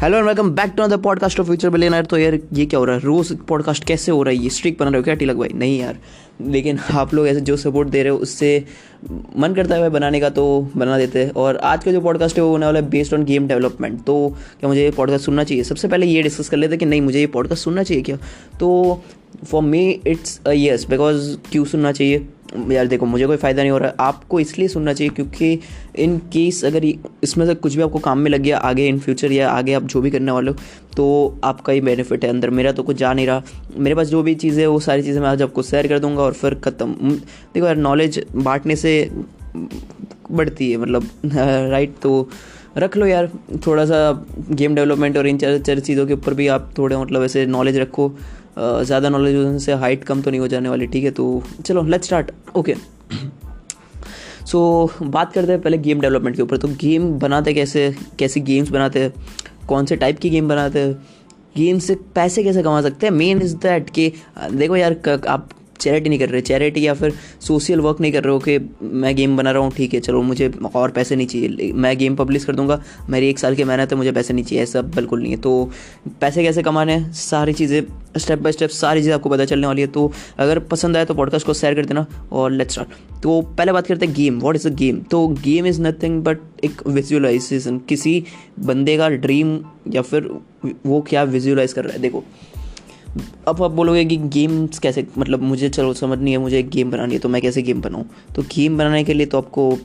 Hello and welcome back to the podcast of future billionaire तो यार, ये क्या हो रहा है? रोज पॉडकास्ट कैसे हो रहा है? ये स्ट्रिक बना रहे हो क्या, टिलक भाई? नहीं यार। लेकिन आप लोग ऐसे जो सपोर्ट दे रहे हो, उससे मन करता है भाई बनाने का तो बना देते हैं। और आज का जो पॉडकास्ट है, वो होने वाला है बेस्ड ऑन गेम डेवलपमेंट तो क्या मुझे ये पॉडकास्ट सुनना चाहिए? सबसे पहले ये डिस्कस कर लेते कि नहीं, मुझे ये पॉडकास्ट सुनना चाहिए क्या? तो for me it's a yes because क्यों सुनना चाहिए? यार देखो, मुझे कोई फ़ायदा नहीं हो रहा। आपको इसलिए सुनना चाहिए क्योंकि इन केस अगर इसमें से कुछ भी आपको काम में लग गया, आगे इन फ्यूचर या आगे आप जो भी करने वाले हो तो आपका ही बेनिफिट है अंदर। मेरा तो कुछ जा नहीं रहा। मेरे पास जो भी चीज़ें वो सारी चीज़ें मैं आज आपको शेयर कर दूँगा और फिर ख़त्म। देखो यार नॉलेज बांटने से बढ़ती है मतलब राइट तो रख लो यार। थोड़ा सा गेम डेवलपमेंट और इन चार चार चीज़ों के ऊपर भी आप थोड़े मतलब ऐसे नॉलेज रखो। ज़्यादा नॉलेज से हाइट कम तो नहीं हो जाने वाली, ठीक है? तो चलो लेट्स स्टार्ट ओके सो बात करते हैं पहले गेम डेवलपमेंट के ऊपर. तो गेम बनाते कैसे, कैसी गेम्स बनाते, कौन से टाइप की गेम बनाते हैं गेम से पैसे कैसे कमा सकते हैं? मेन इज़ दैट कि, देखो यार आप चैरिटी नहीं कर रहे चैरिटी या फिर सोशल वर्क नहीं कर रहे हो कि मैं गेम बना रहा हूँ, ठीक है, चलो मुझे और पैसे नहीं चाहिए, मैं गेम पब्लिश कर दूँगा, मेरी एक साल की मेहनत है, मुझे पैसे नहीं चाहिए, ऐसा बिल्कुल नहीं है। तो पैसे कैसे कमाने हैं? सारी चीज़ें स्टेप बाय स्टेप सारी चीज़ें आपको पता चलने वाली है। तो अगर पसंद आए तो पॉडकास्ट को शेयर कर देना और लेट्स स्टार्ट तो पहले बात करते हैं game what is a game तो गेम इज़ नथिंग बट एक विजुअलाइजेशन किसी बंदे का ड्रीम या फिर वो क्या विजुअलाइज कर रहा है? देखो अब आप बोलोगे कि गेम्स कैसे मतलब मुझे चलो समझ नहीं है, मुझे एक गेम बनानी है तो मैं कैसे गेम बनाऊँ? तो गेम बनाने के लिए तो आपको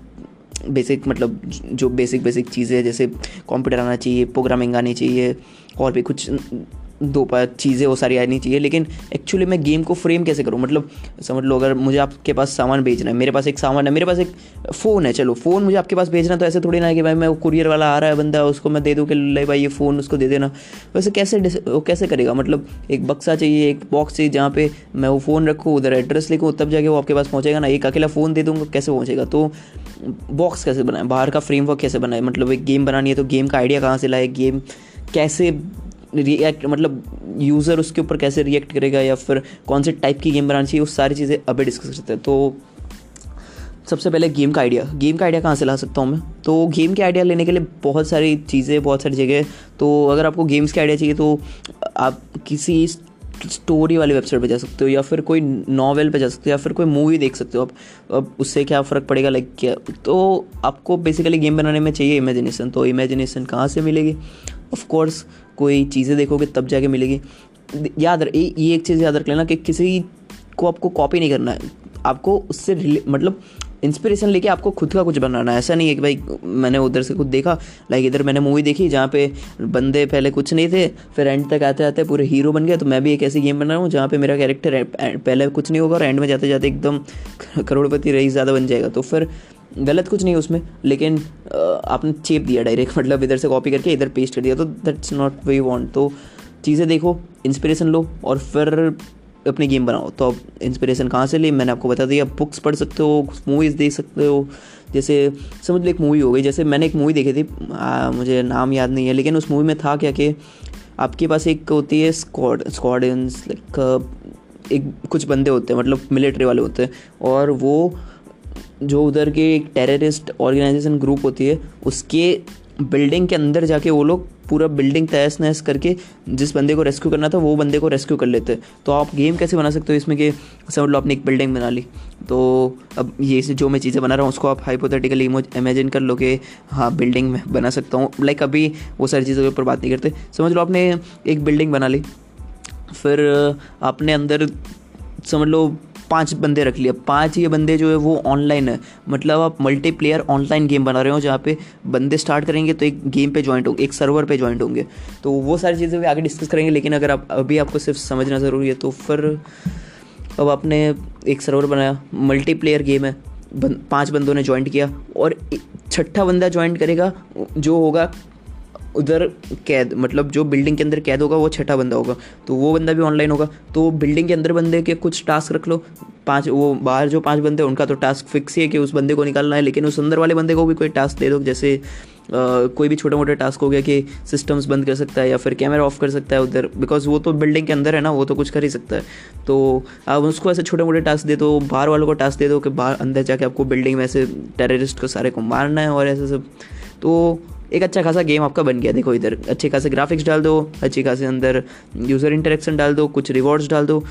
बेसिक मतलब जो बेसिक बेसिक चीज़ें जैसे कंप्यूटर आना चाहिए प्रोग्रामिंग आनी चाहिए, और भी कुछ दो पाँच चीज़ें, वो सारी आनी चाहिए। लेकिन एक्चुअली मैं गेम को फ्रेम कैसे करूँ? मतलब समझ लो, अगर मुझे आपके पास सामान भेजना है, मेरे पास एक सामान है, मेरे पास एक फ़ोन है, चलो फ़ोन मुझे आपके पास भेजना तो ऐसे थोड़ी ना है कि भाई मैं वो कुरियर वाला आ रहा है बंदा, उसको मैं दे दूँ कि ले भाई ये फ़ोन उसको दे देना। वैसे कैसे वो कैसे करेगा? मतलब एक बक्सा चाहिए, एक बॉक्स चाहिए, जहाँ पे मैं वो फ़ोन रखूँ, उधर एड्रेस लिखूँ, तब जाके वो आपके पास पहुँचेगा ना। एक अकेला फ़ोन दे दूँगा, कैसे पहुँचेगा? तो बॉक्स कैसे बनाए? बाहर का फ्रेमवर्क कैसे बनाए? मतलब एक गेम बनानी है तो गेम का आइडिया कहाँ से लाए? गेम कैसे रिएक्ट मतलब यूज़र उसके ऊपर कैसे रिएक्ट करेगा या फिर कौन से टाइप की गेम बनानी चाहिए, वो सारी चीज़ें अभी डिस्कस करते हैं। तो सबसे पहले गेम का आइडिया गेम का आइडिया कहाँ से ला सकता हूँ मैं? तो गेम के आइडिया लेने के लिए बहुत सारी चीज़ें, बहुत सारी जगह। तो अगर आपको गेम्स के आइडिया चाहिए तो आप किसी स्टोरी वाली वेबसाइट पे जा सकते हो या फिर कोई नॉवेल पे जा सकते हो या फिर कोई मूवी देख सकते हो आप। अब उससे क्या फ़र्क पड़ेगा? लाइक क्या? तो आपको बेसिकली गेम बनाने में चाहिए इमेजिनेशन तो इमेजिनेशन कहाँ से मिलेगी? ऑफ़ कोर्स कोई चीज़ें देखोगे, तब जाके मिलेगी। याद रहे ये एक चीज़ याद रख लेना कि किसी को आपको कॉपी नहीं करना है। आपको उससे मतलब इंस्पिरेशन लेके आपको खुद का कुछ बनाना है। ऐसा नहीं है कि भाई, मैंने उधर से कुछ देखा लाइक इधर मैंने मूवी देखी जहाँ पे बंदे पहले कुछ नहीं थे, फिर एंड तक आते आते पूरे हीरो बन गया तो मैं भी एक ऐसी गेम बना रहा हूँ जहाँ पे मेरा कैरेक्टर पहले कुछ नहीं होगा और एंड में जाते जाते एकदम करोड़पति रही ज़्यादा बन जाएगा। तो फिर गलत कुछ नहीं उसमें लेकिन आपने चेप दिया डायरेक्ट मतलब इधर से कॉपी करके इधर पेस्ट कर दिया तो दैट्स नॉट वे वॉन्ट तो चीज़ें देखो इंस्पिरेशन लो और फिर अपनी गेम बनाओ। तो अब इंस्पिरेशन कहाँ से ली? मैंने आपको बता दिया बुक्स पढ़ सकते हो मूवीज़ देख सकते हो। जैसे समझ लो एक मूवी हो गई जैसे मैंने एक मूवी देखी थी आ, मुझे नाम याद नहीं है लेकिन उस मूवी में था क्या कि आपके पास एक होती है स्कॉड स्क्वाडन्स लाइक एक कुछ बंदे होते हैं मतलब मिलिट्री वाले होते हैं और वो जो उधर के एक टेररिस्ट ऑर्गेनाइजेशन ग्रुप होती है, उसके बिल्डिंग के अंदर जाके वो लोग पूरा बिल्डिंग तहस नहस करके जिस बंदे को रेस्क्यू करना था, वो बंदे को रेस्क्यू कर लेते तो आप गेम कैसे बना सकते हो इसमें कि समझ लो आपने एक बिल्डिंग बना ली। तो अब ये जो मैं चीज़ें बना रहा हूँ, उसको आप हाइपोथेटिकली इमेजिन कर लो कि हाँ बिल्डिंग में बना सकता हूँ। लाइक अभी वो सारी चीज़ों के ऊपर बात नहीं करते। समझ लो आपने एक बिल्डिंग बना ली। फिर आपने अंदर समझ लो पाँच बंदे रख लिए। पाँच ये बंदे जो है वो ऑनलाइन है। मतलब आप मल्टीप्लेयर ऑनलाइन गेम बना रहे हो जहाँ पे बंदे स्टार्ट करेंगे तो एक गेम पे ज्वाइंट होंगे, एक सर्वर पे ज्वाइंट होंगे। तो वो सारी चीज़ें भी आगे डिस्कस करेंगे, लेकिन अगर आप अभी आपको सिर्फ़ समझना ज़रूरी है तो फिर अब आपने एक सर्वर बनाया मल्टीप्लेयर गेम है। पाँच बंदों ने ज्वाइंट किया और छठा बंदा ज्वाइंट करेगा, जो होगा उधर कैद मतलब जो बिल्डिंग के अंदर कैद होगा वो छठा बंदा होगा। तो वो बंदा भी ऑनलाइन होगा। तो बिल्डिंग के अंदर बंदे के कुछ टास्क रख लो। पाँच वो बाहर जो पाँच बंदे उनका तो टास्क फिक्स ही है कि उस बंदे को निकालना है। लेकिन उस अंदर वाले बंदे को भी कोई टास्क दे दो जैसे Uh, कोई भी छोटे मोटे टास्क हो गया कि सिस्टम्स बंद कर सकता है या फिर कैमरा ऑफ़ कर सकता है उधर। बिकॉज़ वो तो बिल्डिंग के अंदर है ना वो तो कुछ कर ही सकता है। तो आप उसको ऐसे छोटे मोटे टास्क दे दो बाहर वालों को टास्क दे दो कि बाहर अंदर जाके आपको बिल्डिंग में ऐसे टेररिस्ट को सारे को मारना है और ऐसे सब। तो एक अच्छा खासा गेम आपका बन गया। देखो इधर अच्छे खासे ग्राफिक्स डाल दो, अच्छे खासे अंदर यूज़र इंटरेक्शन डाल दो, कुछ रिवॉर्ड्स डाल दो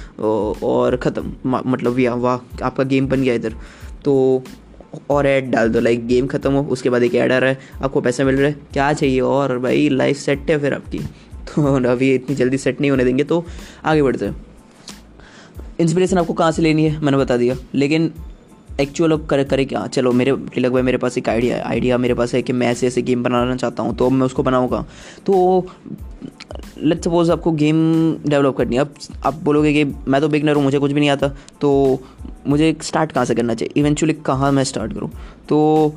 और ख़त्म। मतलब या, वाह, आपका गेम बन गया इधर। तो और ऐड डाल दो लाइक गेम ख़त्म हो, उसके बाद एक ऐड आ रहा है, आपको पैसे मिल रहे हैं। क्या चाहिए? और भाई लाइफ सेट है फिर आपकी। तो अभी इतनी जल्दी सेट नहीं होने देंगे तो आगे बढ़ते हैं। इंस्पिरेशन आपको कहाँ से लेनी है? मैंने बता दिया। लेकिन एक्चुअल अब करे करे क्या? चलो, मेरे तिलक भाई मेरे पास एक आइडिया है आइडिया मेरे पास है कि मैं ऐसे ऐसे गेम बनाना चाहता हूँ तो अब मैं उसको बनाऊँगा। तो लेट सपोज़ आपको गेम डेवलप करनी है। अब, आप बोलोगे कि मैं तो बिगनर हूँ, मुझे कुछ भी नहीं आता तो मुझे स्टार्ट कहाँ से करना चाहिए? इवेंचुअली कहाँ मैं स्टार्ट करूँ? तो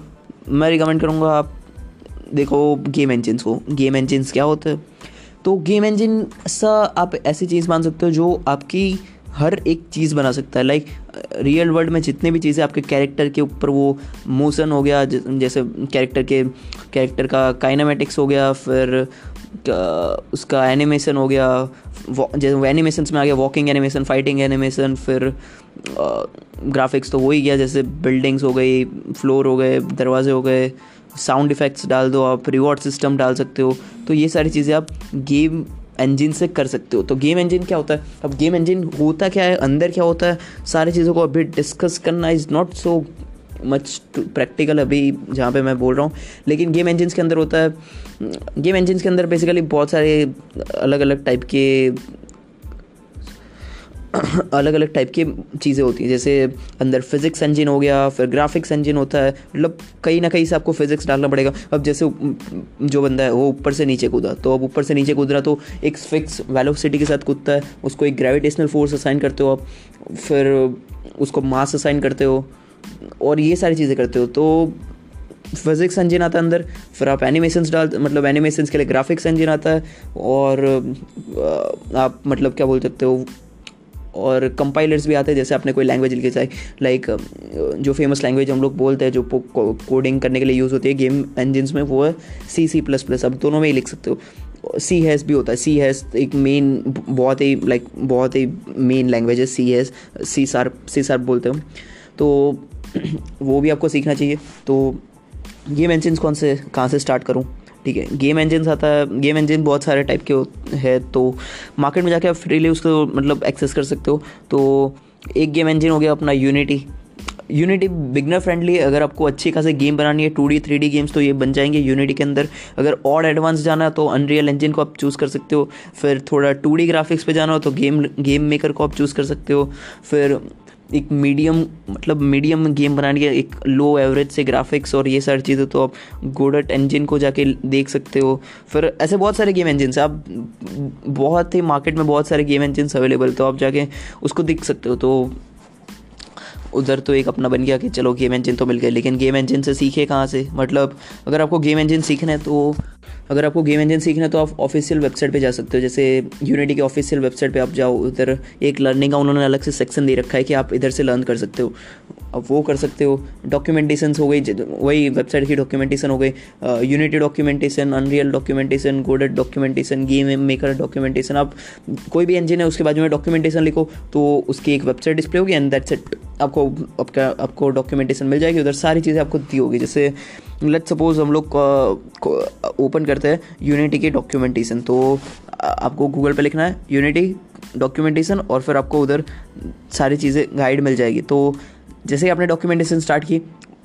मैं रिकमेंड करूँगा आप देखो गेम इंजिन्स को। गेम इंजिन्स क्या होते हैं? तो गेम इंजिन सा आप ऐसी चीज़ मान सकते हो जो आपकी हर एक चीज़ बना सकता है। लाइक रियल वर्ल्ड में जितने भी चीज़ें आपके कैरेक्टर के ऊपर वो मोशन हो गया जैसे कैरेक्टर के कैरेक्टर का काइनामेटिक्स हो गया, फिर उसका एनिमेशन हो गया जैसे एनिमेशन में आ गया वॉकिंग एनिमेशन फाइटिंग एनिमेशन फिर ग्राफिक्स तो हो ही गया जैसे बिल्डिंग्स हो गई फ्लोर हो गए, दरवाजे हो गए साउंड इफ़ेक्ट्स डाल दो आप रिवॉर्ड सिस्टम डाल सकते हो। तो ये सारी चीज़ें आप गेम इंजन से कर सकते हो। तो गेम इंजिन क्या होता है? अब गेम इंजिन होता क्या है? अंदर क्या होता है? सारी चीज़ों को अभी डिस्कस करना is not so much practical अभी जहाँ पे मैं बोल रहा हूँ। लेकिन गेम इंजिन के अंदर होता है। गेम इंजिन के अंदर बेसिकली बहुत सारे अलग अलग टाइप के अलग अलग टाइप की चीज़ें होती हैं। जैसे अंदर फिज़िक्स इंजन हो गया, फिर ग्राफिक्स इंजन होता है। मतलब कहीं ना कहीं से आपको फिज़िक्स डालना पड़ेगा। अब जैसे जो बंदा है, वो ऊपर से नीचे कूदा। तो अब ऊपर से नीचे कूद रहा तो एक फिक्स वेलोसिटी के साथ कूदता है। उसको एक ग्रेविटेशनल फोर्स असाइन करते हो आप। फिर उसको मास असाइन करते हो। और ये सारी चीज़ें करते हो। तो फिज़िक्स इंजन आता है अंदर। फिर आप एनिमेशंस डाल मतलब एनिमेशंस के लिए ग्राफिक्स इंजन आता है। और आप मतलब क्या बोल सकते हो? और कंपाइलर्स भी आते हैं, जैसे आपने कोई लैंग्वेज लिखी, चाहे लाइक जो फ़ेमस लैंग्वेज हम लोग बोलते हैं, जो कोडिंग करने के लिए यूज़ होती है गेम इंजिन में, वो है सी सी प्लस प्लस अब दोनों में ही लिख सकते हो। सी हैज़ भी होता है सी हैज़ एक मेन बहुत ही लाइक बहुत ही मेन लैंग्वेज है सी हैज़ सी सार सी सार बोलते हो तो वो भी आपको सीखना चाहिए। तो गेम इंजिन कौन से, कहाँ से स्टार्ट करूँ? ठीक है गेम इंजन आता है गेम इंजन बहुत सारे टाइप के है तो मार्केट में जाके आप फ्रीली उसको मतलब एक्सेस कर सकते हो। तो एक गेम इंजन हो गया अपना यूनिटी यूनिटी बिगनर फ्रेंडली अगर आपको अच्छी खासी गेम बनानी है two D three D games तो ये बन जाएँगे यूनिटी के अंदर। अगर और एडवांस जाना है तो अनरियल इंजन को आप चूज़ कर सकते हो। फिर थोड़ा टू डी ग्राफिक्स पे जाना हो तो गेम गेम मेकर को आप चूज़ कर सकते हो। फिर एक मीडियम मतलब मीडियम गेम बनाने के एक लो एवरेज से ग्राफिक्स और ये सारी चीज़ें तो आप गोडट इंजन को जाके देख सकते हो। फिर ऐसे बहुत सारे गेम इंजन आप बहुत ही मार्केट में बहुत सारे गेम इंजन अवेलेबल तो आप जाके उसको देख सकते हो। तो उधर तो एक अपना बन गया कि चलो गेम इंजन तो मिल गया, लेकिन गेम इंजन से सीखे कहाँ से? मतलब अगर आपको गेम इंजन सीखना है तो अगर आपको गेम इंजन सीखना है तो आप ऑफिशियल वेबसाइट पे जा सकते हो। जैसे यूनिटी के ऑफिशियल वेबसाइट पे आप जाओ, उधर एक लर्निंग का उन्होंने अलग से सेक्शन दे रखा है कि आप इधर से लर्न कर सकते हो। अब वो कर सकते हो। डॉक्यूमेंटेशन हो गई वही वेबसाइट की डॉक्यूमेंटेशन हो गई Unity documentation Unreal documentation Godot documentation game maker documentation आप कोई भी इंजन है, उसके बाजू में डॉक्यूमेंटेशन लिखो तो उसकी एक वेबसाइट डिस्प्ले होगी एंड दैट्स इट आपको, आपका, आपको डॉक्यूमेंटेशन मिल जाएगी। उधर सारी चीज़ें आपको दी होगी। जैसे लेट सपोज़ हम लोग ओपन करते हैं यूनिटी की डॉक्यूमेंटेशन तो आपको गूगल पे लिखना है यूनिटी डॉक्यूमेंटेशन और फिर आपको उधर सारी चीज़ें गाइड मिल जाएगी। तो जैसे ही आपने डॉक्यूमेंटेशन स्टार्ट की,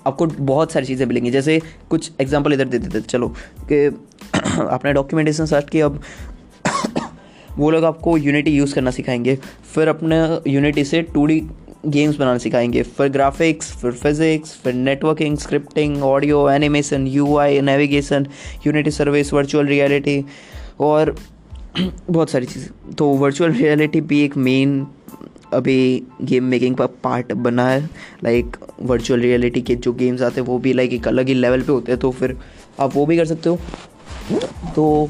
आपको बहुत सारी चीज़ें मिलेंगी। जैसे कुछ एग्ज़ाम्पल इधर दे देते चलो, कि आपने डॉक्यूमेंटेशन स्टार्ट किया अब वो लोग आपको यूनिटी यूज़ करना सिखाएँगे। फिर अपने यूनिटी से टू गेम्स बनाना सिखाएँगे। फिर ग्राफिक्स फिर फिजिक्स फिर networking scripting audio animation U I navigation Unity service virtual reality और बहुत सारी चीज़ें। तो वर्चुअल रियलिटी भी एक मेन अभी गेम मेकिंग का पार्ट बना है लाइक वर्चुअल रियलिटी के जो गेम्स आते हैं, वो भी लाइक एक अलग ही लेवल पे होते हैं तो फिर आप वो भी कर सकते हो। तो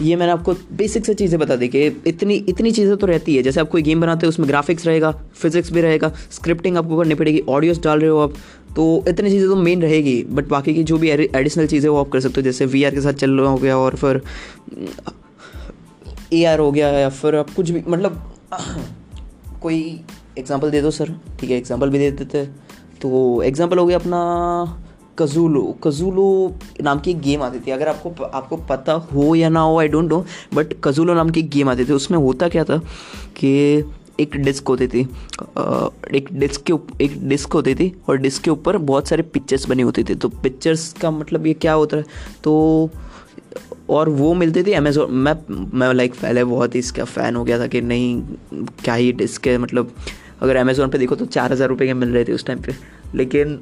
ये मैंने आपको बेसिक से चीज़ें बता दी कि इतनी इतनी चीज़ें तो रहती है, जैसे आप कोई गेम बनाते हो, उसमें ग्राफिक्स रहेगा फिजिक्स भी रहेगा स्क्रिप्टिंग आपको करनी पड़ेगी ऑडियोस डाल रहे हो आप तो इतनी चीज़ें तो मेन रहेगी बट बाकी की जो भी एडिशनल चीज़ें वो आप कर सकते हो, जैसे वीआर के साथ चल रहा हो गया और फिर एआर हो गया या फिर आप कुछ भी मतलब कोई एग्ज़ाम्पल दे दो सर ठीक है एग्ज़ाम्पल भी दे देते तो एग्ज़ाम्पल हो गया अपना कजूलो कजूलो नाम की एक गेम आती थी। अगर आपको आपको पता हो या ना हो आई डोंट नो बट कजूलो नाम की एक गेम आती थी। उसमें होता क्या था कि एक डिस्क होती थी। एक डिस्क के एक डिस्क होती थी और डिस्क के ऊपर बहुत सारे पिक्चर्स बनी होती थी। तो पिक्चर्स का मतलब ये क्या होता है? तो और वो मिलती थी अमेज़ोन मैं मैं लाइक पहले बहुत ही इसका फ़ैन हो गया था कि नहीं, क्या ही डिस्क है मतलब अगर अमेज़ोन पे देखो तो चार हज़ार रुपये के मिल रहे थे उस टाइम पे। लेकिन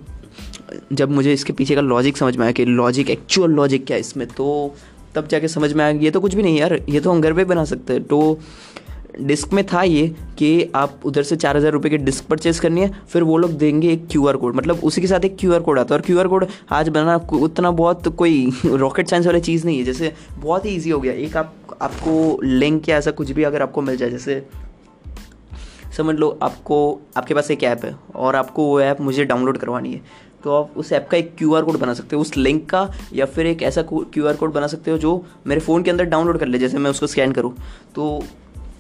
जब मुझे इसके पीछे का लॉजिक समझ में आया कि लॉजिक एक्चुअल लॉजिक क्या है इसमें तो तब जाके समझ में आया ये तो कुछ भी नहीं यार, ये तो हम घर पे बना सकते हैं। तो डिस्क में था ये कि आप उधर से चार हज़ार रुपये की डिस्क परचेज करनी है, फिर वो लोग देंगे एक क्यू आर कोड मतलब उसी के साथ एक क्यू आर कोड आता है। और क्यू आर कोड आज बनाना उतना बहुत कोई रॉकेट साइंस वाली चीज़ नहीं है। जैसे बहुत ही ईजी हो गया। एक आप, आपको लिंक या ऐसा कुछ भी अगर आपको मिल जाए, जैसे समझ लो आपको, आपके पास एक ऐप है और आपको वो ऐप मुझे डाउनलोड करवानी है तो आप उस ऐप का एक क्यू आर कोड बना सकते हो। उस लिंक का या फिर एक ऐसा क्यू आर कोड बना सकते हो जो मेरे फ़ोन के अंदर डाउनलोड कर ले, जैसे मैं उसको स्कैन करूँ। तो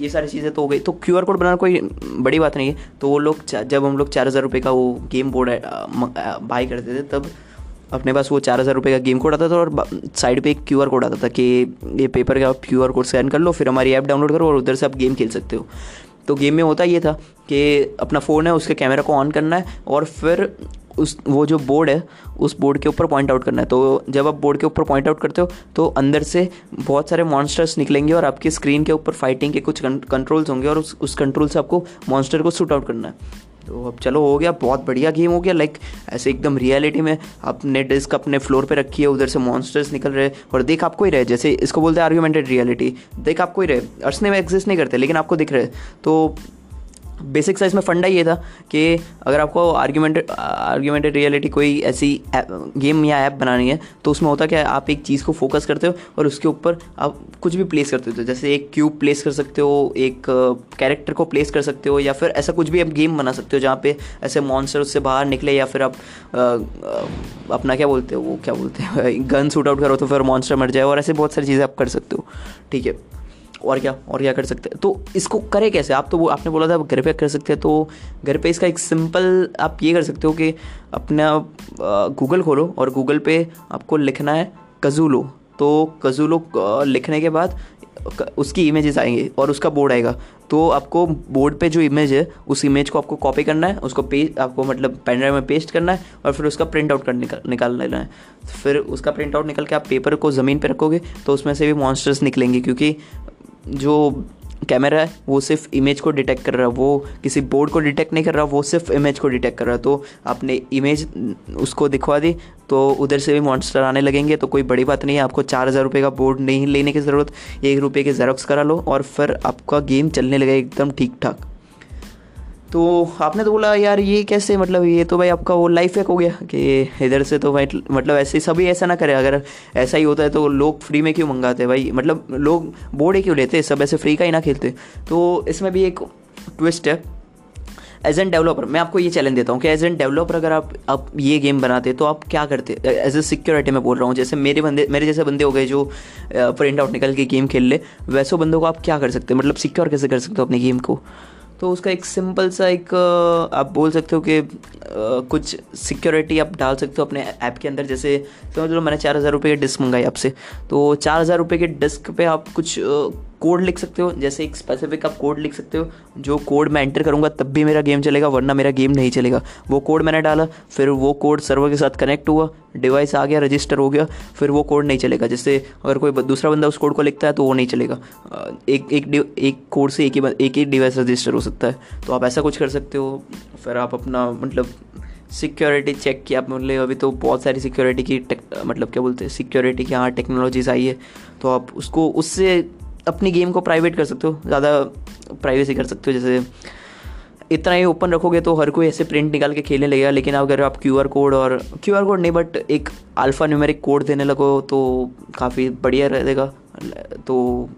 ये सारी चीज़ें तो हो गई। तो क्यू आर कोड बनाना कोई बड़ी बात नहीं है। तो वो लोग जब हम लोग चार हज़ार रुपये का वो गेम बोर्ड बाई करते थे, तब अपने पास वो चार हज़ार रुपये का गेम कोड आता था और साइड पे एक क्यू आर कोड आता था कि ये पेपर का आप क्यू आर कोड स्कैन कर लो, फिर हमारी ऐप डाउनलोड करो और उधर से आप गेम खेल सकते हो। तो गेम में होता ये था कि अपना फ़ोन है, उसके कैमरा को ऑन करना है और फिर उस, वो जो बोर्ड है, उस बोर्ड के ऊपर पॉइंट आउट करना है। तो जब आप बोर्ड के ऊपर पॉइंट आउट करते हो तो अंदर से बहुत सारे मॉन्स्टर्स निकलेंगे और आपकी स्क्रीन के ऊपर फाइटिंग के कुछ कंट्रोल्स होंगे और उस उस कंट्रोल से आपको मॉन्स्टर को शूट आउट करना है। तो अब चलो, हो गया, बहुत बढ़िया गेम हो गया। लाइक ऐसे एकदम रियलिटी में अपने डिस्क अपने फ्लोर पे रखी है, उधर से मॉन्स्टर्स निकल रहे और देख आपको ही रहे। जैसे इसको बोलते हैं आर्ग्यूमेंटेड रियलिटी देख आपको ही रहे। अर्सने में एग्जिस्ट नहीं करते, लेकिन आपको दिख रहे। तो बेसिक साइज़ में फंडा ये था कि अगर आपको आर्ग्यूमेंट आर्ग्यूमेंटेड रियलिटी कोई ऐसी गेम या ऐप बनानी है तो उसमें होता क्या है आप एक चीज़ को फोकस करते हो और उसके ऊपर आप कुछ भी प्लेस करते हो जैसे एक क्यूब प्लेस कर सकते हो एक कैरेक्टर को प्लेस कर सकते हो या फिर ऐसा कुछ भी आप गेम बना सकते हो जहाँ पे ऐसे मॉन्सर उससे बाहर निकले या फिर आप आ, अपना क्या बोलते हो वो क्या बोलते हैं गन सूट आउट करो तो फिर मॉन्स्टर मर जाए और ऐसे बहुत सारी चीज़ें आप कर सकते हो ठीक है। और क्या और क्या कर सकते हैं? तो इसको करें कैसे? आप तो वो, आपने बोला था घर पे कर सकते हैं तो घर पे इसका एक सिंपल आप ये कर सकते हो कि अपना गूगल खोलो और गूगल पे आपको लिखना है कजूलो तो कजूलो लिखने के बाद उसकी इमेजेस आएँगे और उसका बोर्ड आएगा। तो आपको बोर्ड पे जो इमेज है, उस इमेज को आपको कॉपी करना है, उसको पे, आपको मतलब पेन ड्राइव में पेस्ट करना है और फिर उसका प्रिंट आउट कर निकाल निकाल लेना है। फिर उसका प्रिंट आउट निकल के आप पेपर को ज़मीन पे रखोगे तो उसमें से भी मॉन्स्टर्स निकलेंगे क्योंकि जो कैमरा है, वो सिर्फ़ इमेज को डिटेक्ट कर रहा है, वो किसी बोर्ड को डिटेक्ट नहीं कर रहा, वो सिर्फ़ इमेज को डिटेक्ट कर रहा है। तो आपने इमेज उसको दिखवा दी तो उधर से भी मॉन्स्टर आने लगेंगे तो कोई बड़ी बात नहीं है। आपको चार हज़ार रुपये का बोर्ड नहीं लेने की ज़रूरत, एक रुपये के जेरोक्स करा लो, और फिर आपका गेम चलने लगे एकदम ठीक ठाक तो आपने तो बोला, यार, ये कैसे मतलब ये तो भाई आपका वो लाइफ हैक हो गया कि इधर से तो भाई मतलब ऐसे ही सभी ऐसा ना करें, अगर ऐसा ही होता है तो लोग फ्री में क्यों मंगाते भाई? मतलब लोग बोर्ड क्यों लेते सब ऐसे फ्री का ही ना खेलते? तो इसमें भी एक ट्विस्ट है। एज एन डेवलपर मैं आपको ये चैलेंज देता हूँ कि एज एन डेवलपर अगर आप आप ये गेम बनाते तो आप क्या करते एज ए सिक्योरिटी मैं बोल रहा हूँ, जैसे मेरे बंदे, मेरे जैसे बंदे हो गए जो प्रिंट आउट निकल के गेम खेल ले, वैसे बंदों को आप क्या कर सकते मतलब सिक्योर कैसे कर सकते हो अपनी गेम को? तो उसका एक सिंपल सा एक आप बोल सकते हो कि कुछ सिक्योरिटी आप डाल सकते हो अपने ऐप के अंदर। जैसे समझ लो मैंने चार हज़ार रुपये की डिस्क मंगाई आपसे। तो चार हज़ार रुपये के डिस्क पे आप कुछ कोड लिख सकते हो, जैसे एक स्पेसिफिक आप कोड लिख सकते हो, जो कोड मैं एंटर करूँगा, तब भी मेरा गेम चलेगा, वरना मेरा गेम नहीं चलेगा। वो कोड मैंने डाला, फिर वो कोड सर्वर के साथ कनेक्ट हुआ डिवाइस आ गया रजिस्टर हो गया, फिर वो कोड नहीं चलेगा। जैसे अगर कोई दूसरा बंदा उस कोड को लिखता है तो वो नहीं चलेगा। एक एक एक कोड से एक ही एक ही डिवाइस रजिस्टर हो सकता है। तो आप ऐसा कुछ कर सकते हो। फिर आप अपना मतलब सिक्योरिटी चेक किया मतलब अभी तो बहुत सारी सिक्योरिटी की मतलब क्या बोलते हैं सिक्योरिटी की हाँ टेक्नोलॉजीज़ आई है। तो आप उसको, उससे अपनी गेम को प्राइवेट कर सकते हो, ज़्यादा प्राइवेसी कर सकते हो, जैसे इतना ही ओपन रखोगे तो हर कोई ऐसे प्रिंट निकाल के खेलने लगेगा, लेकिन अगर आप क्यू आर कोड और क्यू आर कोड नहीं बट एक अल्फ़ा न्यूमेरिक कोड देने लगो तो काफ़ी बढ़िया रहेगा। तो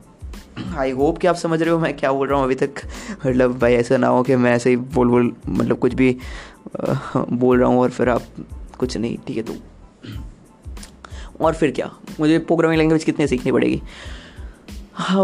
आई होप कि आप समझ रहे हो मैं क्या बोल रहा हूँ अभी तक। मतलब भाई ऐसा ना हो कि मैं ऐसे ही बोल बोल मतलब कुछ भी बोल रहा हूँ और फिर आप कुछ नहीं, ठीक है तो। और फिर क्या? मुझे प्रोग्रामिंग लैंग्वेज कितनी सीखनी पड़ेगी?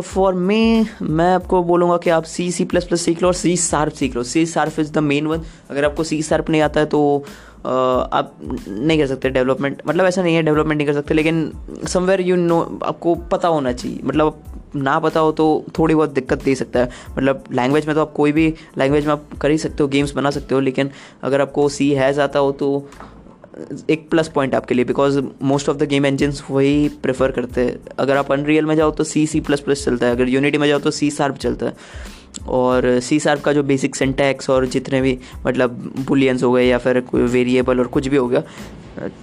फॉर मे मैं आपको बोलूँगा कि आप सी सी प्लस प्लस सीख लो और सी शार्प सीख लो। C sharp is the main one अगर आपको सी शार्प नहीं आता है तो आप नहीं कर सकते डेवलपमेंट मतलब ऐसा नहीं है डेवलपमेंट नहीं कर सकते, लेकिन समवेयर यू नो आपको पता होना चाहिए। मतलब ना पता हो तो थोड़ी बहुत दिक्कत दे सकता है। मतलब लैंग्वेज में तो आप कोई भी लैंग्वेज में आप कर ही सकते हो गेम्स बना सकते हो, लेकिन अगर आपको सी हैज़ आता हो तो एक प्लस पॉइंट आपके लिए because most of the game engines वही प्रेफर करते हैं। अगर आप अनरियल में जाओ तो सी सी प्लस प्लस चलता है। अगर यूनिटी में जाओ तो सी शार्प चलता है। और सी शार्प का जो बेसिक सेंटैक्स और जितने भी मतलब बुलियंस हो गए या फिर कोई वेरिएबल और कुछ भी हो गया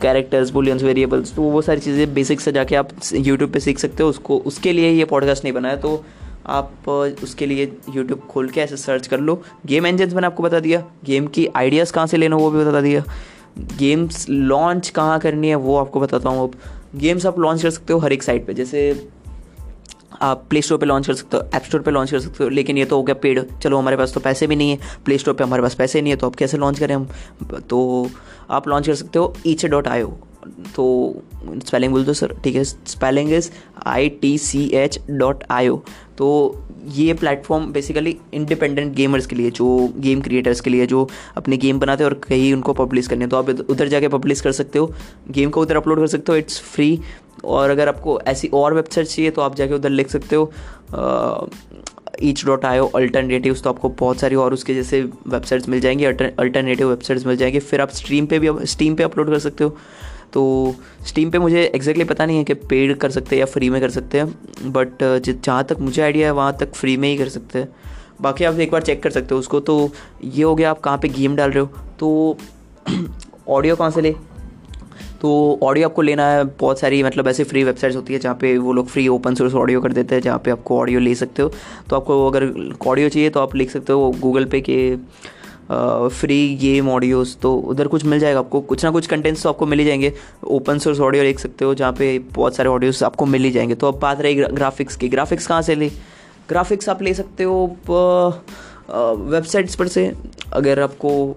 कैरेक्टर्स बुलियंस वेरिएबल्स तो वो सारी चीज़ें बेसिक से जाके आप यूट्यूब पे सीख सकते हो। उसको, उसके लिए ये पॉडकास्ट नहीं बनाया तो आप, उसके लिए यूट्यूब खोल के ऐसे सर्च कर लो। गेम इंजन्स मैंने आपको बता दिया। गेम की आइडियाज़ कहाँ से लेना वो भी बता दिया। गेम्स लॉन्च कहाँ करनी है वो आपको बताता हूँ अब। गेम्स आप लॉन्च कर सकते हो हर एक साइट पे, जैसे आप प्ले स्टोर पर लॉन्च कर सकते हो ऐप स्टोर पर लॉन्च कर सकते हो, लेकिन ये तो हो गया पेड चलो हमारे पास तो पैसे भी नहीं है प्ले स्टोर पर हमारे पास पैसे नहीं है तो आप कैसे लॉन्च करें हम? तो आप लॉन्च कर सकते हो ईच डॉट आई तो स्पेलिंग बोल दो सर ठीक है? Spelling is I T C H dot I O तो ये प्लेटफॉर्म बेसिकली इंडिपेंडेंट गेमर्स के लिए, जो गेम क्रिएटर्स के लिए, जो अपने गेम बनाते हैं और कहीं उनको पब्लिश करने तो आप उधर जाके पब्लिश कर सकते हो। गेम को उधर अपलोड कर सकते हो इट्स फ्री और अगर आपको ऐसी और वेबसाइट चाहिए तो आप जाके उधर लिख सकते हो ईच डॉट आई अल्टरनेटिव तो आपको बहुत सारी और उसके जैसे वेबसाइट्स मिल जाएँगी अल्टरनेटिव वेबसाइट्स मिल जाएँगी। फिर आप स्ट्रीम पे भी स्टीम पे अपलोड कर सकते हो। तो स्टीम पे मुझे एग्जैक्टली पता नहीं है कि पेड कर सकते हैं या फ्री में कर सकते हैं बट जहाँ तक मुझे आइडिया है, वहाँ तक फ्री में ही कर सकते हैं। बाकी आप एक बार चेक कर सकते हो उसको। तो ये हो गया आप कहाँ पे गेम डाल रहे हो। तो ऑडियो कहाँ से ले? तो ऑडियो आपको लेना है, बहुत सारी मतलब ऐसे फ्री वेबसाइट्स होती है जहाँ पे वो लोग फ्री ओपन सोर्स ऑडियो कर देते हैं, जहाँ पे आपको ऑडियो ले सकते हो। तो आपको अगर ऑडियो चाहिए तो आप लिख सकते हो गूगल पे के फ्री गेम ऑडियोज़ तो उधर कुछ मिल जाएगा आपको। कुछ ना कुछ कंटेंट्स तो आपको मिल ही जाएँगे। ओपन सोर्स ऑडियो देख सकते हो, जहाँ पे बहुत सारे ऑडियोज आपको मिल ही जाएँगे। तो अब बात रही ग्राफिक्स की। ग्राफिक्स कहाँ से ले? ग्राफिक्स आप ले सकते हो वेबसाइट्स पर से। अगर आपको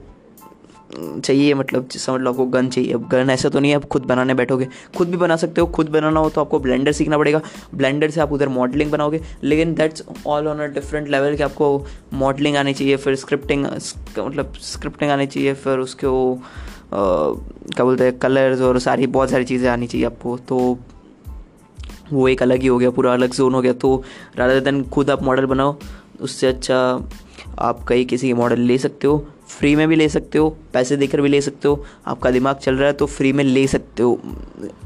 चाहिए मतलब समझ लो आपको गन चाहिए। अब गन ऐसा तो नहीं है, आप खुद बनाने बैठोगे। खुद भी बना सकते हो, खुद बनाना हो तो आपको ब्लेंडर सीखना पड़ेगा। ब्लेंडर से आप उधर मॉडलिंग बनाओगे, लेकिन that's all on a different level कि आपको मॉडलिंग आनी चाहिए, फिर स्क्रिप्टिंग मतलब स्क्रिप्टिंग आनी चाहिए, फिर उसको क्या बोलते हैं कलर्स और सारी, बहुत सारी चीज़ें आनी चाहिए आपको। तो वो एक अलग ही हो गया, पूरा अलग जोन हो गया। तो राधा दिन खुद आप मॉडल बनाओ, उससे अच्छा आप कहीं किसी के मॉडल ले सकते हो। फ्री में भी ले सकते हो, पैसे देकर भी ले सकते हो। आपका दिमाग चल रहा है तो फ्री में ले सकते हो।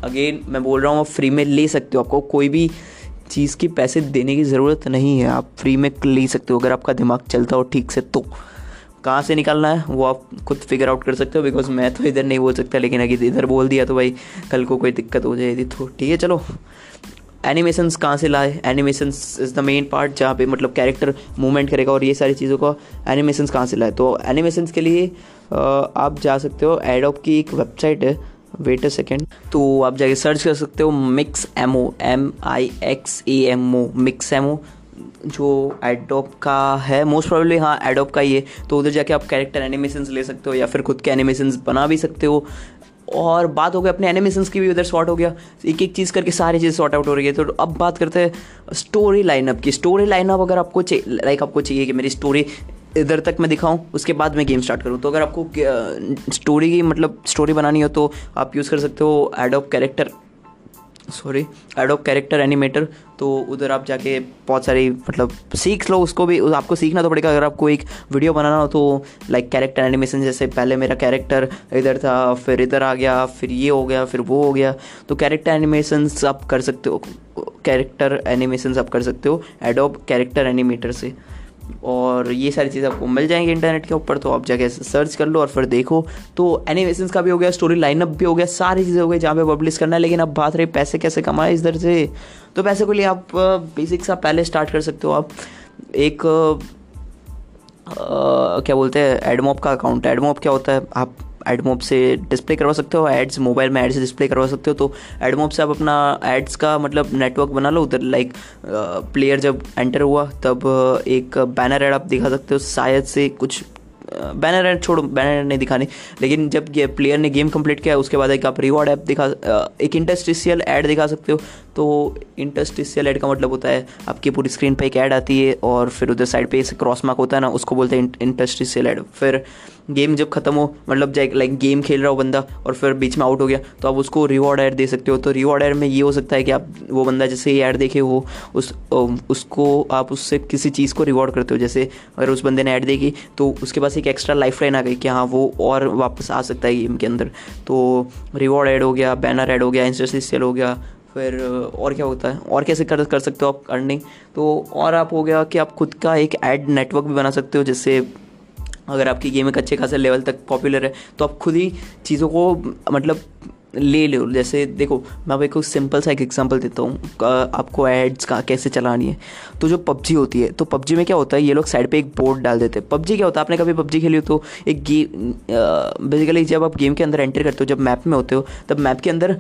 अगेन मैं बोल रहा हूँ फ्री में ले सकते हो। आपको कोई भी चीज़ की पैसे देने की ज़रूरत नहीं है। आप फ्री में ले सकते हो। अगर आपका दिमाग चलता हो ठीक से तो कहाँ से निकालना है? वो आप खुद फिगर आउट कर सकते हो बिकॉज़ मैं तो इधर नहीं बोल सकता, लेकिन अगर इधर बोल दिया तो भाई कल को कोई दिक्कत हो जाएगी तो ठीक है, चलो। एनिमेशंस कहाँ से लाए? Animations is the main part जहाँ पे मतलब कैरेक्टर मूवमेंट करेगा और ये सारी चीज़ों का एनिमेशंस कहाँ से लाए? तो एनिमेशंस के लिए आप जा सकते हो। एडोप की एक वेबसाइट है। वेट अ सेकेंड तो आप जाके सर्च कर सकते हो Mixamo M I X A M O Mixamo जो एडोप का है। मोस्ट प्रॉब्लली हाँ एडोप का ही है। तो उधर जाके आप कैरेक्टर एनिमेशंस ले सकते हो या फिर खुद के एनिमेशंस बना भी सकते हो। और बात हो गई अपने एनिमेशन की भी, उधर शॉर्ट हो गया। एक एक चीज़ करके सारी चीज़ शॉर्ट आउट हो रही है। तो अब बात करते हैं स्टोरी लाइनअप की। स्टोरी लाइनअप अगर आपको लाइक आपको चाहिए कि मेरी स्टोरी इधर तक मैं दिखाऊँ, उसके बाद मैं गेम स्टार्ट करूँ। तो अगर आपको स्टोरी की मतलब स्टोरी बनानी हो तो आप यूज़ कर सकते हो Adobe character sorry Adobe character animator तो उधर आप जाके बहुत सारी मतलब सीख लो उसको भी आपको सीखना तो पड़ेगा। अगर आपको एक वीडियो बनाना हो तो लाइक कैरेक्टर एनिमेशन जैसे पहले मेरा कैरेक्टर इधर था, फिर इधर आ गया, फिर ये हो गया, फिर वो हो गया। तो कैरेक्टर एनिमेशंस आप कर सकते हो कैरेक्टर एनिमेशंस आप कर सकते हो एडोप कैरेक्टर एनिमेटर से। और ये सारी चीज़ें आपको मिल जाएँगी इंटरनेट के ऊपर तो आप जाके सर्च कर लो और फिर देखो। तो एनिमेशन का भी हो गया स्टोरी लाइनअप भी हो गया सारी चीज़ें हो गई जहाँ पे पब्लिश करना है लेकिन अब बात रही पैसे कैसे कमाए इधर से। तो पैसे के लिए आप बेसिक सा पहले स्टार्ट कर सकते हो आप। एक आ, क्या बोलते हैं एडमोप का अकाउंट एडमोप क्या होता है? आप एडमोब से डिस्प्ले करवा सकते हो एड्स मोबाइल में एड्स डिस्प्ले करवा सकते हो तो एडमोब से आप अपना एड्स का मतलब नेटवर्क बना लो, उधर लाइक प्लेयर जब एंटर हुआ, तब एक बैनर एड आप दिखा सकते हो, शायद से कुछ बैनर एड छोड़ो बैनर एड नहीं दिखाने, लेकिन जब ये प्लेयर ने गेम कंप्लीट किया, उसके बाद एक आप रिवॉर्ड ऐप दिखा एक इंटरस्टिशियल ऐड दिखा सकते हो तो इंटरस्टिशियल ऐड का मतलब होता है, आपकी पूरी स्क्रीन पे एक ऐड आती है, और फिर उधर साइड पे क्रॉस मार्क होता है ना, उसको बोलते हैं इंटरस्टिशियल ऐड फिर गेम जब खत्म हो मतलब लाइक गेम खेल रहा हो बंदा और फिर बीच में आउट हो गया तो आप उसको रिवॉर्ड एड दे सकते हो। तो रिवॉर्ड एड में ये हो सकता है कि आप, वो बंदा जैसे ऐड देखे हो उस उसको आप उससे किसी चीज़ को रिवॉर्ड करते हो। जैसे अगर उस बंदे ने ऐड देखी तो उसके पास एक एक्स्ट्रा लाइफ लाइन आ गई कि हाँ वो और वापस आ सकता है गेम के अंदर। तो रिवॉर्ड ऐड हो गया बैनर ऐड हो गया इंस्टा हो गया, फिर और क्या होता है? और कैसे कर कर सकते हो आप अर्निंग तो और आप हो गया कि आप खुद का एक ऐड नेटवर्क भी बना सकते हो जिससे अगर आपकी गेम एक अच्छे खासे लेवल तक पॉपुलर है तो आप खुद ही चीज़ों को मतलब ले लो। जैसे देखो, मैं आपको एक सिंपल सा एक एग्जांपल देता हूँ आपको एड्स का कैसे चलानी है। तो जो पबजी होती है तो पबजी में क्या होता है, ये लोग साइड पे एक बोर्ड डाल देते हैं। पबजी क्या होता है, आपने कभी पबजी खेली हो तो एक गेम बेसिकली जब आप गेम के अंदर एंटर करते हो, जब मैप में होते हो, तब मैप के अंदर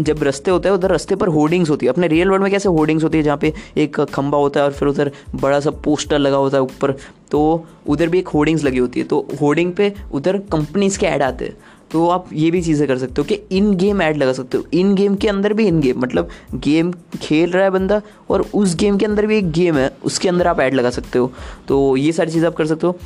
जब रस्ते होते हैं, उधर रस्ते पर होर्डिंग्स होती है। अपने रियल वर्ल्ड में कैसे होर्डिंग्स होती है, जहाँ पे एक खंबा होता है और फिर उधर बड़ा सा पोस्टर लगा होता है ऊपर तो उधर भी एक होर्डिंग्स लगी होती है। तो होर्डिंग पे उधर कंपनीज़ के ऐड आते हैं। तो आप ये भी चीज़ें कर सकते हो कि इन गेम ऐड लगा सकते हो। इन गेम के अंदर भी इन गेम मतलब गेम खेल रहा है बंदा और उस गेम के अंदर भी एक गेम है, उसके अंदर आप ऐड लगा सकते हो। तो ये सारी चीज़ें आप कर सकते हो।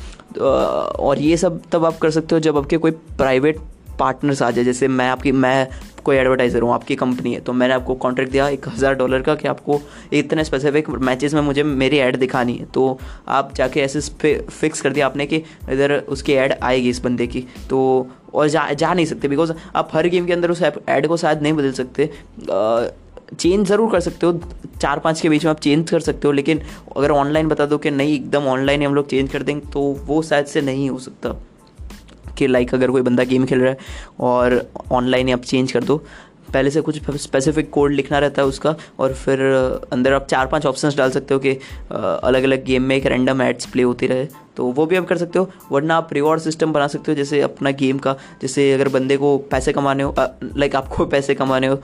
और ये सब तब आप कर सकते हो जब आपके कोई प्राइवेट पार्टनर्स आ जाए। जैसे मैं आपकी, मैं कोई एडवर्टाइज़र हूँ, आपकी कंपनी है तो मैंने आपको कॉन्ट्रैक्ट दिया एक हज़ार डॉलर का कि आपको इतने स्पेसिफिक मैचेस में मुझे मेरी ऐड दिखानी है। तो आप जाके ऐसे फिक्स कर दिया आपने कि इधर उसकी ऐड आएगी इस बंदे की। तो और जा जा नहीं सकते बिकॉज़ आप हर गेम के अंदर उस ऐड को शायद नहीं बदल सकते। चेंज ज़रूर कर सकते हो चार पाँच के बीच में आप चेंज कर सकते हो, लेकिन अगर ऑनलाइन बता दो कि नहीं, एकदम ऑनलाइन ही हम लोग चेंज कर देंगे तो वो शायद से नहीं हो सकता। कि लाइक अगर कोई बंदा गेम खेल रहा है और ऑनलाइन ही आप चेंज कर दो, पहले से कुछ स्पेसिफिक कोड लिखना रहता है उसका, और फिर अंदर आप चार पाँच ऑप्शंस डाल सकते हो कि अलग अलग गेम में एक रैंडम एड्स प्ले होती रहे। तो वो भी आप कर सकते हो, वरना आप रिवॉर्ड सिस्टम बना सकते हो, जैसे अपना गेम का, जैसे अगर बंदे को पैसे कमाने हो लाइक आपको पैसे कमाने हो,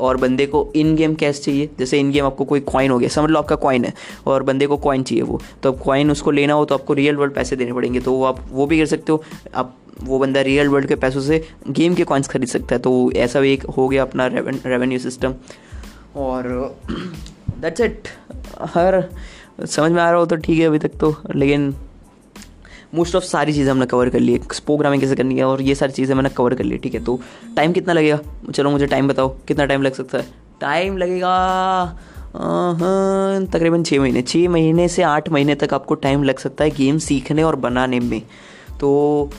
और बंदे को इन गेम कैश चाहिए, जैसे इन गेम आपको कोई कॉइन हो गया, समझ लो आपका कॉइन है, और बंदे को कॉइन चाहिए वो तो अब कॉइन उसको लेना हो तो आपको रियल वर्ल्ड पैसे देने पड़ेंगे तो वो आप वो भी कर सकते हो, आप वो बंदा रियल वर्ल्ड के पैसों से गेम के कॉइन्स खरीद सकता है तो ऐसा भी एक हो गया अपना रेवेन्यू सिस्टम और दैट्स इट हर समझ में आ रहा हो तो ठीक है अभी तक तो लेकिन मोस्ट ऑफ़ सारी चीज़ें हमने कवर कर ली है प्रोग्रामिंग कैसे करनी है और ये सारी चीज़ें मैंने कवर कर ली, ठीक है? तो टाइम कितना लगेगा? चलो मुझे टाइम बताओ, कितना टाइम लग सकता है? टाइम लगेगा तकरीबन छः महीने छः महीने से आठ महीने तक आपको टाइम लग सकता है गेम सीखने और बनाने में। तो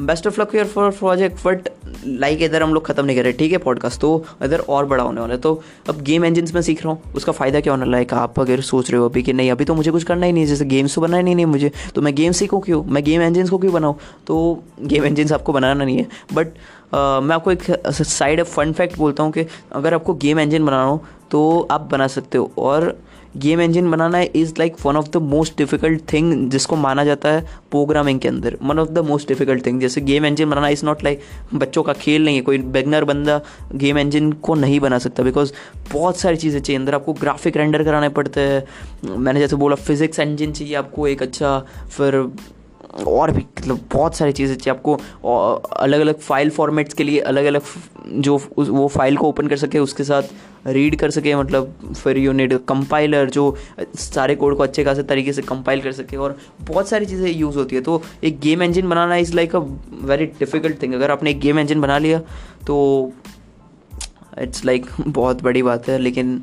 best of luck for project but like इधर हम लोग ख़त्म नहीं कर रहे, ठीक है पॉडकास्ट तो इधर और बड़ा होने वाला है। तो अब गेम इंजिन में सीख रहा हूँ, उसका फ़ायदा क्या होने होना लाइक आप अगर सोच रहे हो अभी कि नहीं, अभी तो मुझे कुछ करना ही नहीं, जैसे गेम्स तो बनाना ही नहीं मुझे तो मैं गेम सीखूँ क्यों? मैं गेम इंजिन को क्यों बनाऊँ? तो गेम इंजिन आपको बनाना नहीं है। बट मैं आपको एक साइड फन फैक्ट बोलता हूँ कि अगर आपको गेम इंजन बनाना हो तो आप बना सकते हो। और game engine banana is like one of the most difficult thing जिसको माना जाता है प्रोग्रामिंग के अंदर। One of the most difficult thing जैसे गेम इंजन बनाना इज़ नॉट लाइक बच्चों का खेल नहीं है, कोई बेगनर बंदा गेम इंजन को नहीं बना सकता बिकॉज़ बहुत सारी चीज़ें चाहिए। अंदर आपको ग्राफिक रेंडर कराने पड़ते हैं। मैंने जैसे बोला फिजिक्स इंजन चाहिए आपको एक अच्छा फिर और भी मतलब बहुत सारी चीज़ें चाहिए आपको अलग अलग फ़ाइल फॉर्मेट्स के लिए अलग अलग जो वो फ़ाइल को ओपन कर सके उसके साथ रीड कर सके मतलब फिर यूनिट कंपाइलर जो सारे कोड को अच्छे खासे तरीके से कंपाइल कर सके और बहुत सारी चीज़ें यूज़ होती है। तो एक game engine banana is like a very difficult thing अगर आपने एक गेम इंजन बना लिया तो इट्स लाइक like, बहुत बड़ी बात है लेकिन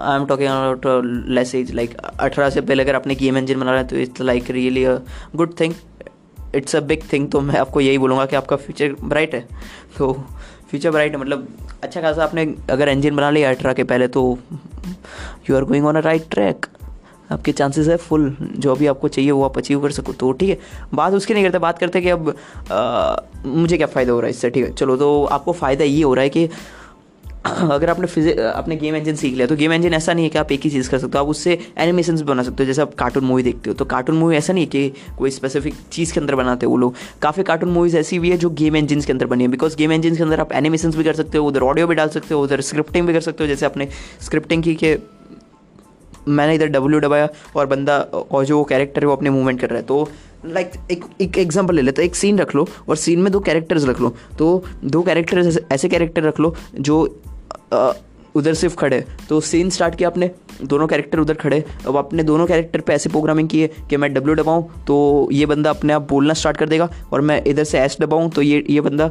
I am talking about less age like अठारह से पहले अगर आपने गेम इंजन बना रहे हैं तो it's like really a good thing it's a big thing तो मैं आपको यही बोलूँगा कि आपका फ्यूचर ब्राइट है. तो फ्यूचर ब्राइट है मतलब अच्छा खासा आपने अगर इंजन बना लिया अठारह के पहले तो you are going on a right track आपके चांसेस है फुल जो भी आपको चाहिए वो आप अचीव कर सको. तो ठीक है बात उसकी नहीं करते बात करते कि अब आ, मुझे क्या फ़ायदा हो रहा है इससे ठीक है? चलो तो आपको फ़ायदा ये हो रहा है कि अगर आपने फिजिक अपने गेम इंजन सीख लिया तो गेम इंजन ऐसा नहीं है कि आप एक ही चीज़ कर सकते हो आप उससे एनिमेशन बना सकते हो जैसे आप कार्टून मूवी देखते हो। तो कार्टून मूवी ऐसा नहीं है कि कोई स्पेसिफिक चीज़ के अंदर बनाते हो वो लोग। काफ़ी कार्टून मूवीज़ ऐसी भी है जो गेम इंजन के अंदर बनी है। बिकॉज़ गेम इंजन के अंदर आप एनिमेशन भी कर सकते हो उधर ऑडियो भी डाल सकते हो उधर स्क्रिप्टिंग भी कर सकते हो। जैसे आपने स्क्रिप्टिंग की कि मैंने इधर डब्ल्यू दबाया और बंदा और जो वो कैरेक्टर है वो अपने मूवमेंट कर रहा है। तो लाइक like, एक एक एग्जांपल ले लेते एक सीन रख लो और सीन में दो कैरेक्टर्स रख लो। तो दो कैरेक्टर्स ऐसे कैरेक्टर रख लो जो उधर सिर्फ़ खड़े तो सीन स्टार्ट किया आपने, दोनों कैरेक्टर उधर खड़े अब आपने दोनों कैरेक्टर पे ऐसे प्रोग्रामिंग किए कि मैं डब्ल्यू दबाऊँ तो ये बंदा अपने आप बोलना स्टार्ट कर देगा, और मैं इधर से एस दबाऊँ तो ये ये बंदा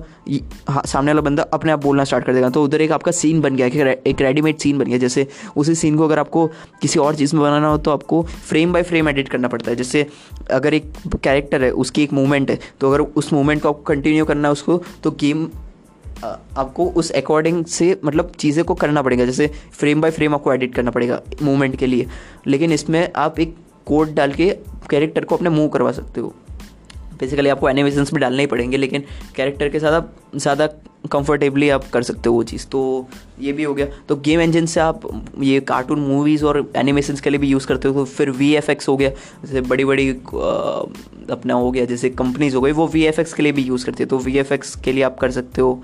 हाँ सामने वाला बंदा अपने आप बोलना स्टार्ट कर देगा। तो उधर एक आपका सीन बन गया, एक रेडीमेड सीन बन गया। जैसे उसी सीन को अगर आपको किसी और चीज़ में बनाना हो तो आपको फ्रेम बाय फ्रेम एडिट करना पड़ता है। जैसे अगर एक कैरेक्टर है, उसकी एक मूवमेंट है तो अगर उस मूवमेंट को आपको कंटिन्यू करना है उसको तो गेम आपको उस अकॉर्डिंग से मतलब चीज़ें को करना पड़ेगा। जैसे फ्रेम बाय फ्रेम आपको एडिट करना पड़ेगा मूवमेंट के लिए। लेकिन इसमें आप एक कोड डाल के कैरेक्टर को अपने मूव करवा सकते हो। बेसिकली आपको एनिमेशंस में डालने ही पड़ेंगे, लेकिन कैरेक्टर के साथ आप ज़्यादा कंफर्टेबली आप कर सकते हो वो चीज़। तो ये भी हो गया। तो गेम इंजन से आप ये कार्टून मूवीज़ और एनिमेशंस के लिए भी यूज़ करते हो। तो फिर वी एफ़ एक्स हो गया। जैसे बड़ी बड़ी अपना हो गया। जैसे कंपनीज़ हो गई, वो वी एफ़ एक्स के लिए भी यूज़ करती है। तो वी एफ़ एक्स के लिए आप कर सकते हो।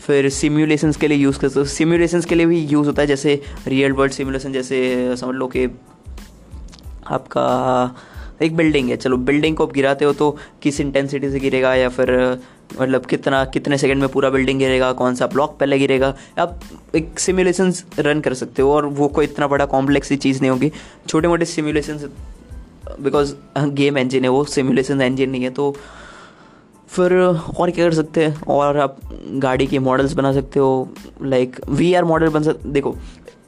फिर सिम्युलेशंस के लिए यूज़ करते हो सिम्युलेशंस के लिए भी यूज़ होता है, जैसे रियल वर्ल्ड सिम्युलेशन जैसे समझ लो कि आपका एक बिल्डिंग है, चलो बिल्डिंग को आप गिराते हो तो किस इंटेंसिटी से गिरेगा या फिर मतलब कितना, कितने सेकंड में पूरा बिल्डिंग गिरेगा, कौन सा ब्लॉक पहले गिरेगा, आप एक सिमुलेशन रन कर सकते हो और वो कोई इतना बड़ा कॉम्प्लेक्स चीज़ नहीं होगी। छोटे मोटे सिमुलेशन बिकॉज़ गेम इंजन है, वो सिमुलेशन इंजन नहीं है तो फिर और क्या कर सकते हैं? और आप गाड़ी के मॉडल्स बना सकते हो लाइक वी आर मॉडल बन सकते देखो,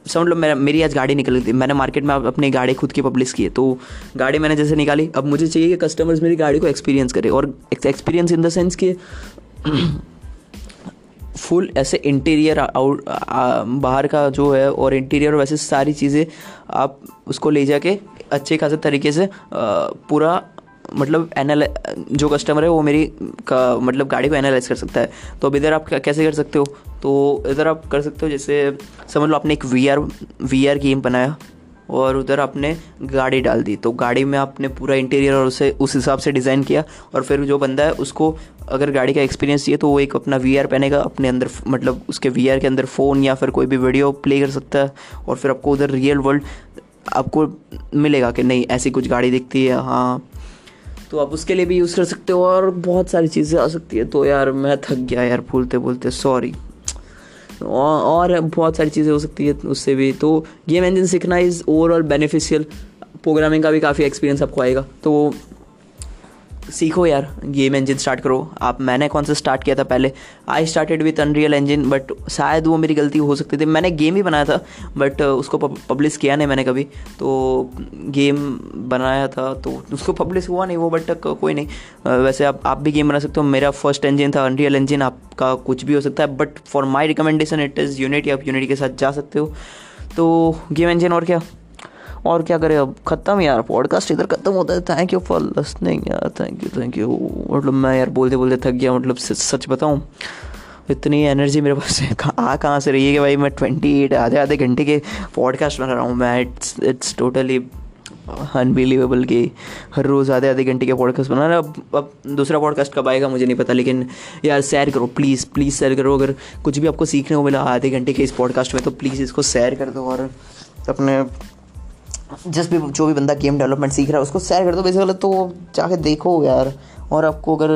समझ लो मेरा, मेरी आज गाड़ी निकल थी। मैंने मार्केट में अपनी गाड़ी खुद की पब्लिश की है तो गाड़ी मैंने जैसे निकाली, अब मुझे चाहिए कि कस्टमर्स मेरी गाड़ी को एक्सपीरियंस करें। और एक्सपीरियंस इन द सेंस कि फुल ऐसे इंटीरियर आउट बाहर का जो है, और इंटीरियर वैसे सारी चीज़ें आप उसको ले जाके अच्छे खासे तरीके से पूरा मतलब एनाल जो कस्टमर है, वो मेरी का मतलब गाड़ी को एनालाइज कर सकता है। तो अब इधर आप कैसे कर सकते हो? तो इधर आप कर सकते हो, जैसे समझ लो आपने एक V R V R game बनाया और उधर आपने गाड़ी डाल दी। तो गाड़ी में आपने पूरा इंटीरियर और उसे, उस हिसाब से डिज़ाइन किया और फिर जो बंदा है, उसको अगर गाड़ी का एक्सपीरियंस चाहिए तो वो एक अपना वीआर पहनेगा, अपने अंदर मतलब उसके वीआर के अंदर फ़ोन या फिर कोई भी वीडियो प्ले कर सकता है और फिर आपको उधर रियल वर्ल्ड आपको मिलेगा कि नहीं, ऐसी कुछ गाड़ी दिखती है हाँ। तो आप उसके लिए भी यूज़ कर सकते हो और बहुत सारी चीज़ें आ सकती है। तो यार, मैं थक गया यार बोलते बोलते सॉरी और बहुत सारी चीज़ें हो सकती है उससे भी। तो गेम इंजन सीखना इज़ ओवरऑल बेनिफिशियल प्रोग्रामिंग का भी काफ़ी एक्सपीरियंस आपको आएगा। तो सीखो यार गेम इंजन स्टार्ट करो। आप, मैंने कौन सा स्टार्ट किया था पहले? I started with Unreal Engine but शायद वो मेरी गलती हो सकती थी। मैंने गेम ही बनाया था बट उसको पब्लिश किया नहीं मैंने कभी। तो गेम बनाया था तो उसको पब्लिश हुआ नहीं वो बट कोई नहीं। वैसे आप आप भी गेम बना सकते हो। मेरा फ़र्स्ट इंजन था अनरियल इंजन आपका कुछ भी हो सकता है but for my recommendation it is Unity आप यूनिटी के साथ जा सकते हो। तो गेम इंजन और क्या? और क्या करें अब? ख़त्म यार पॉडकास्ट इधर ख़त्म होता है। थैंक यू फॉर लिसनिंग यार। थैंक यू थैंक यू मतलब मैं यार बोलते बोलते थक गया मतलब सच बताऊँ, इतनी एनर्जी मेरे पास कहाँ कहाँ से रही है कि भाई मैं ट्वेंटी एट आधे आधे घंटे के पॉडकास्ट बना रहा हूँ। मैं इट्स इट्स टोटली अनबिलीवेबल कि हर रोज़ आधे आधे घंटे के पॉडकास्ट बना रहा। अब अब दूसरा पॉडकास्ट कब आएगा मुझे नहीं पता, लेकिन यार शेयर करो प्लीज़ प्लीज़ शेयर करो। अगर कुछ भी आपको सीखने को मिला आधे घंटे के इस पॉडकास्ट में तो प्लीज़ इसको शेयर कर दो और अपने जिस भी जो भी बंदा गेम डेवलपमेंट सीख रहा है उसको शेयर कर दो बेसिकली तो जाके देखो यार। और आपको अगर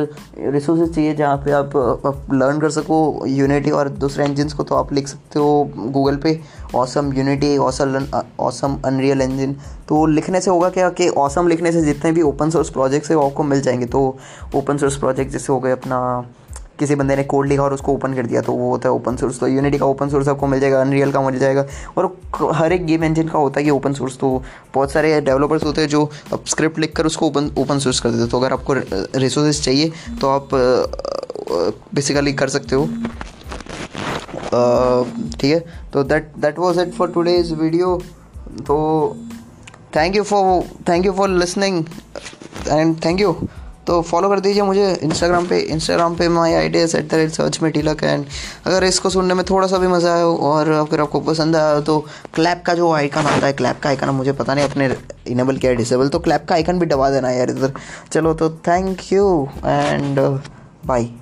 रिसोर्सेज चाहिए जहाँ पे आप, आप लर्न कर सको यूनिटी और दूसरे इंजन को तो आप लिख सकते हो गूगल पे awesome Unity awesome awesome Unreal Engine तो लिखने से होगा क्या कि ऑसम लिखने से जितने भी ओपन सोर्स प्रोजेक्ट्स है वो आपको मिल जाएँगे। तो ओपन सोर्स प्रोजेक्ट जैसे हो गए अपना किसी बंदे ने कोड लिखा और उसको ओपन कर दिया तो वो होता है ओपन सोर्स तो यूनिटी का ओपन सोर्स आपको मिल जाएगा अनरियल का मिल जाएगा और हर एक गेम इंजन का होता है कि ओपन सोर्स तो बहुत सारे डेवलपर्स होते हैं जो अब स्क्रिप्ट लिख कर उसको ओपन ओपन सोर्स कर देते तो अगर आपको रिसोर्सेज चाहिए तो आप बेसिकली कर सकते हो। ठीक है? तो that that was it for today's video तो thank you for thank you for listening and thank you तो फॉलो कर दीजिए मुझे इंस्टाग्राम पे इंस्टाग्राम पे my I D at the rate search में टीलक एंड अगर इसको सुनने में थोड़ा सा भी मज़ा आया हो और अगर आपको पसंद आया हो तो क्लैप का जो आइकन आता है क्लैप का आइकन मुझे पता नहीं अपने इनेबल किया डिसेबल तो क्लैप का आइकन भी दबा देना यार इधर। चलो तो थैंक यू एंड बाई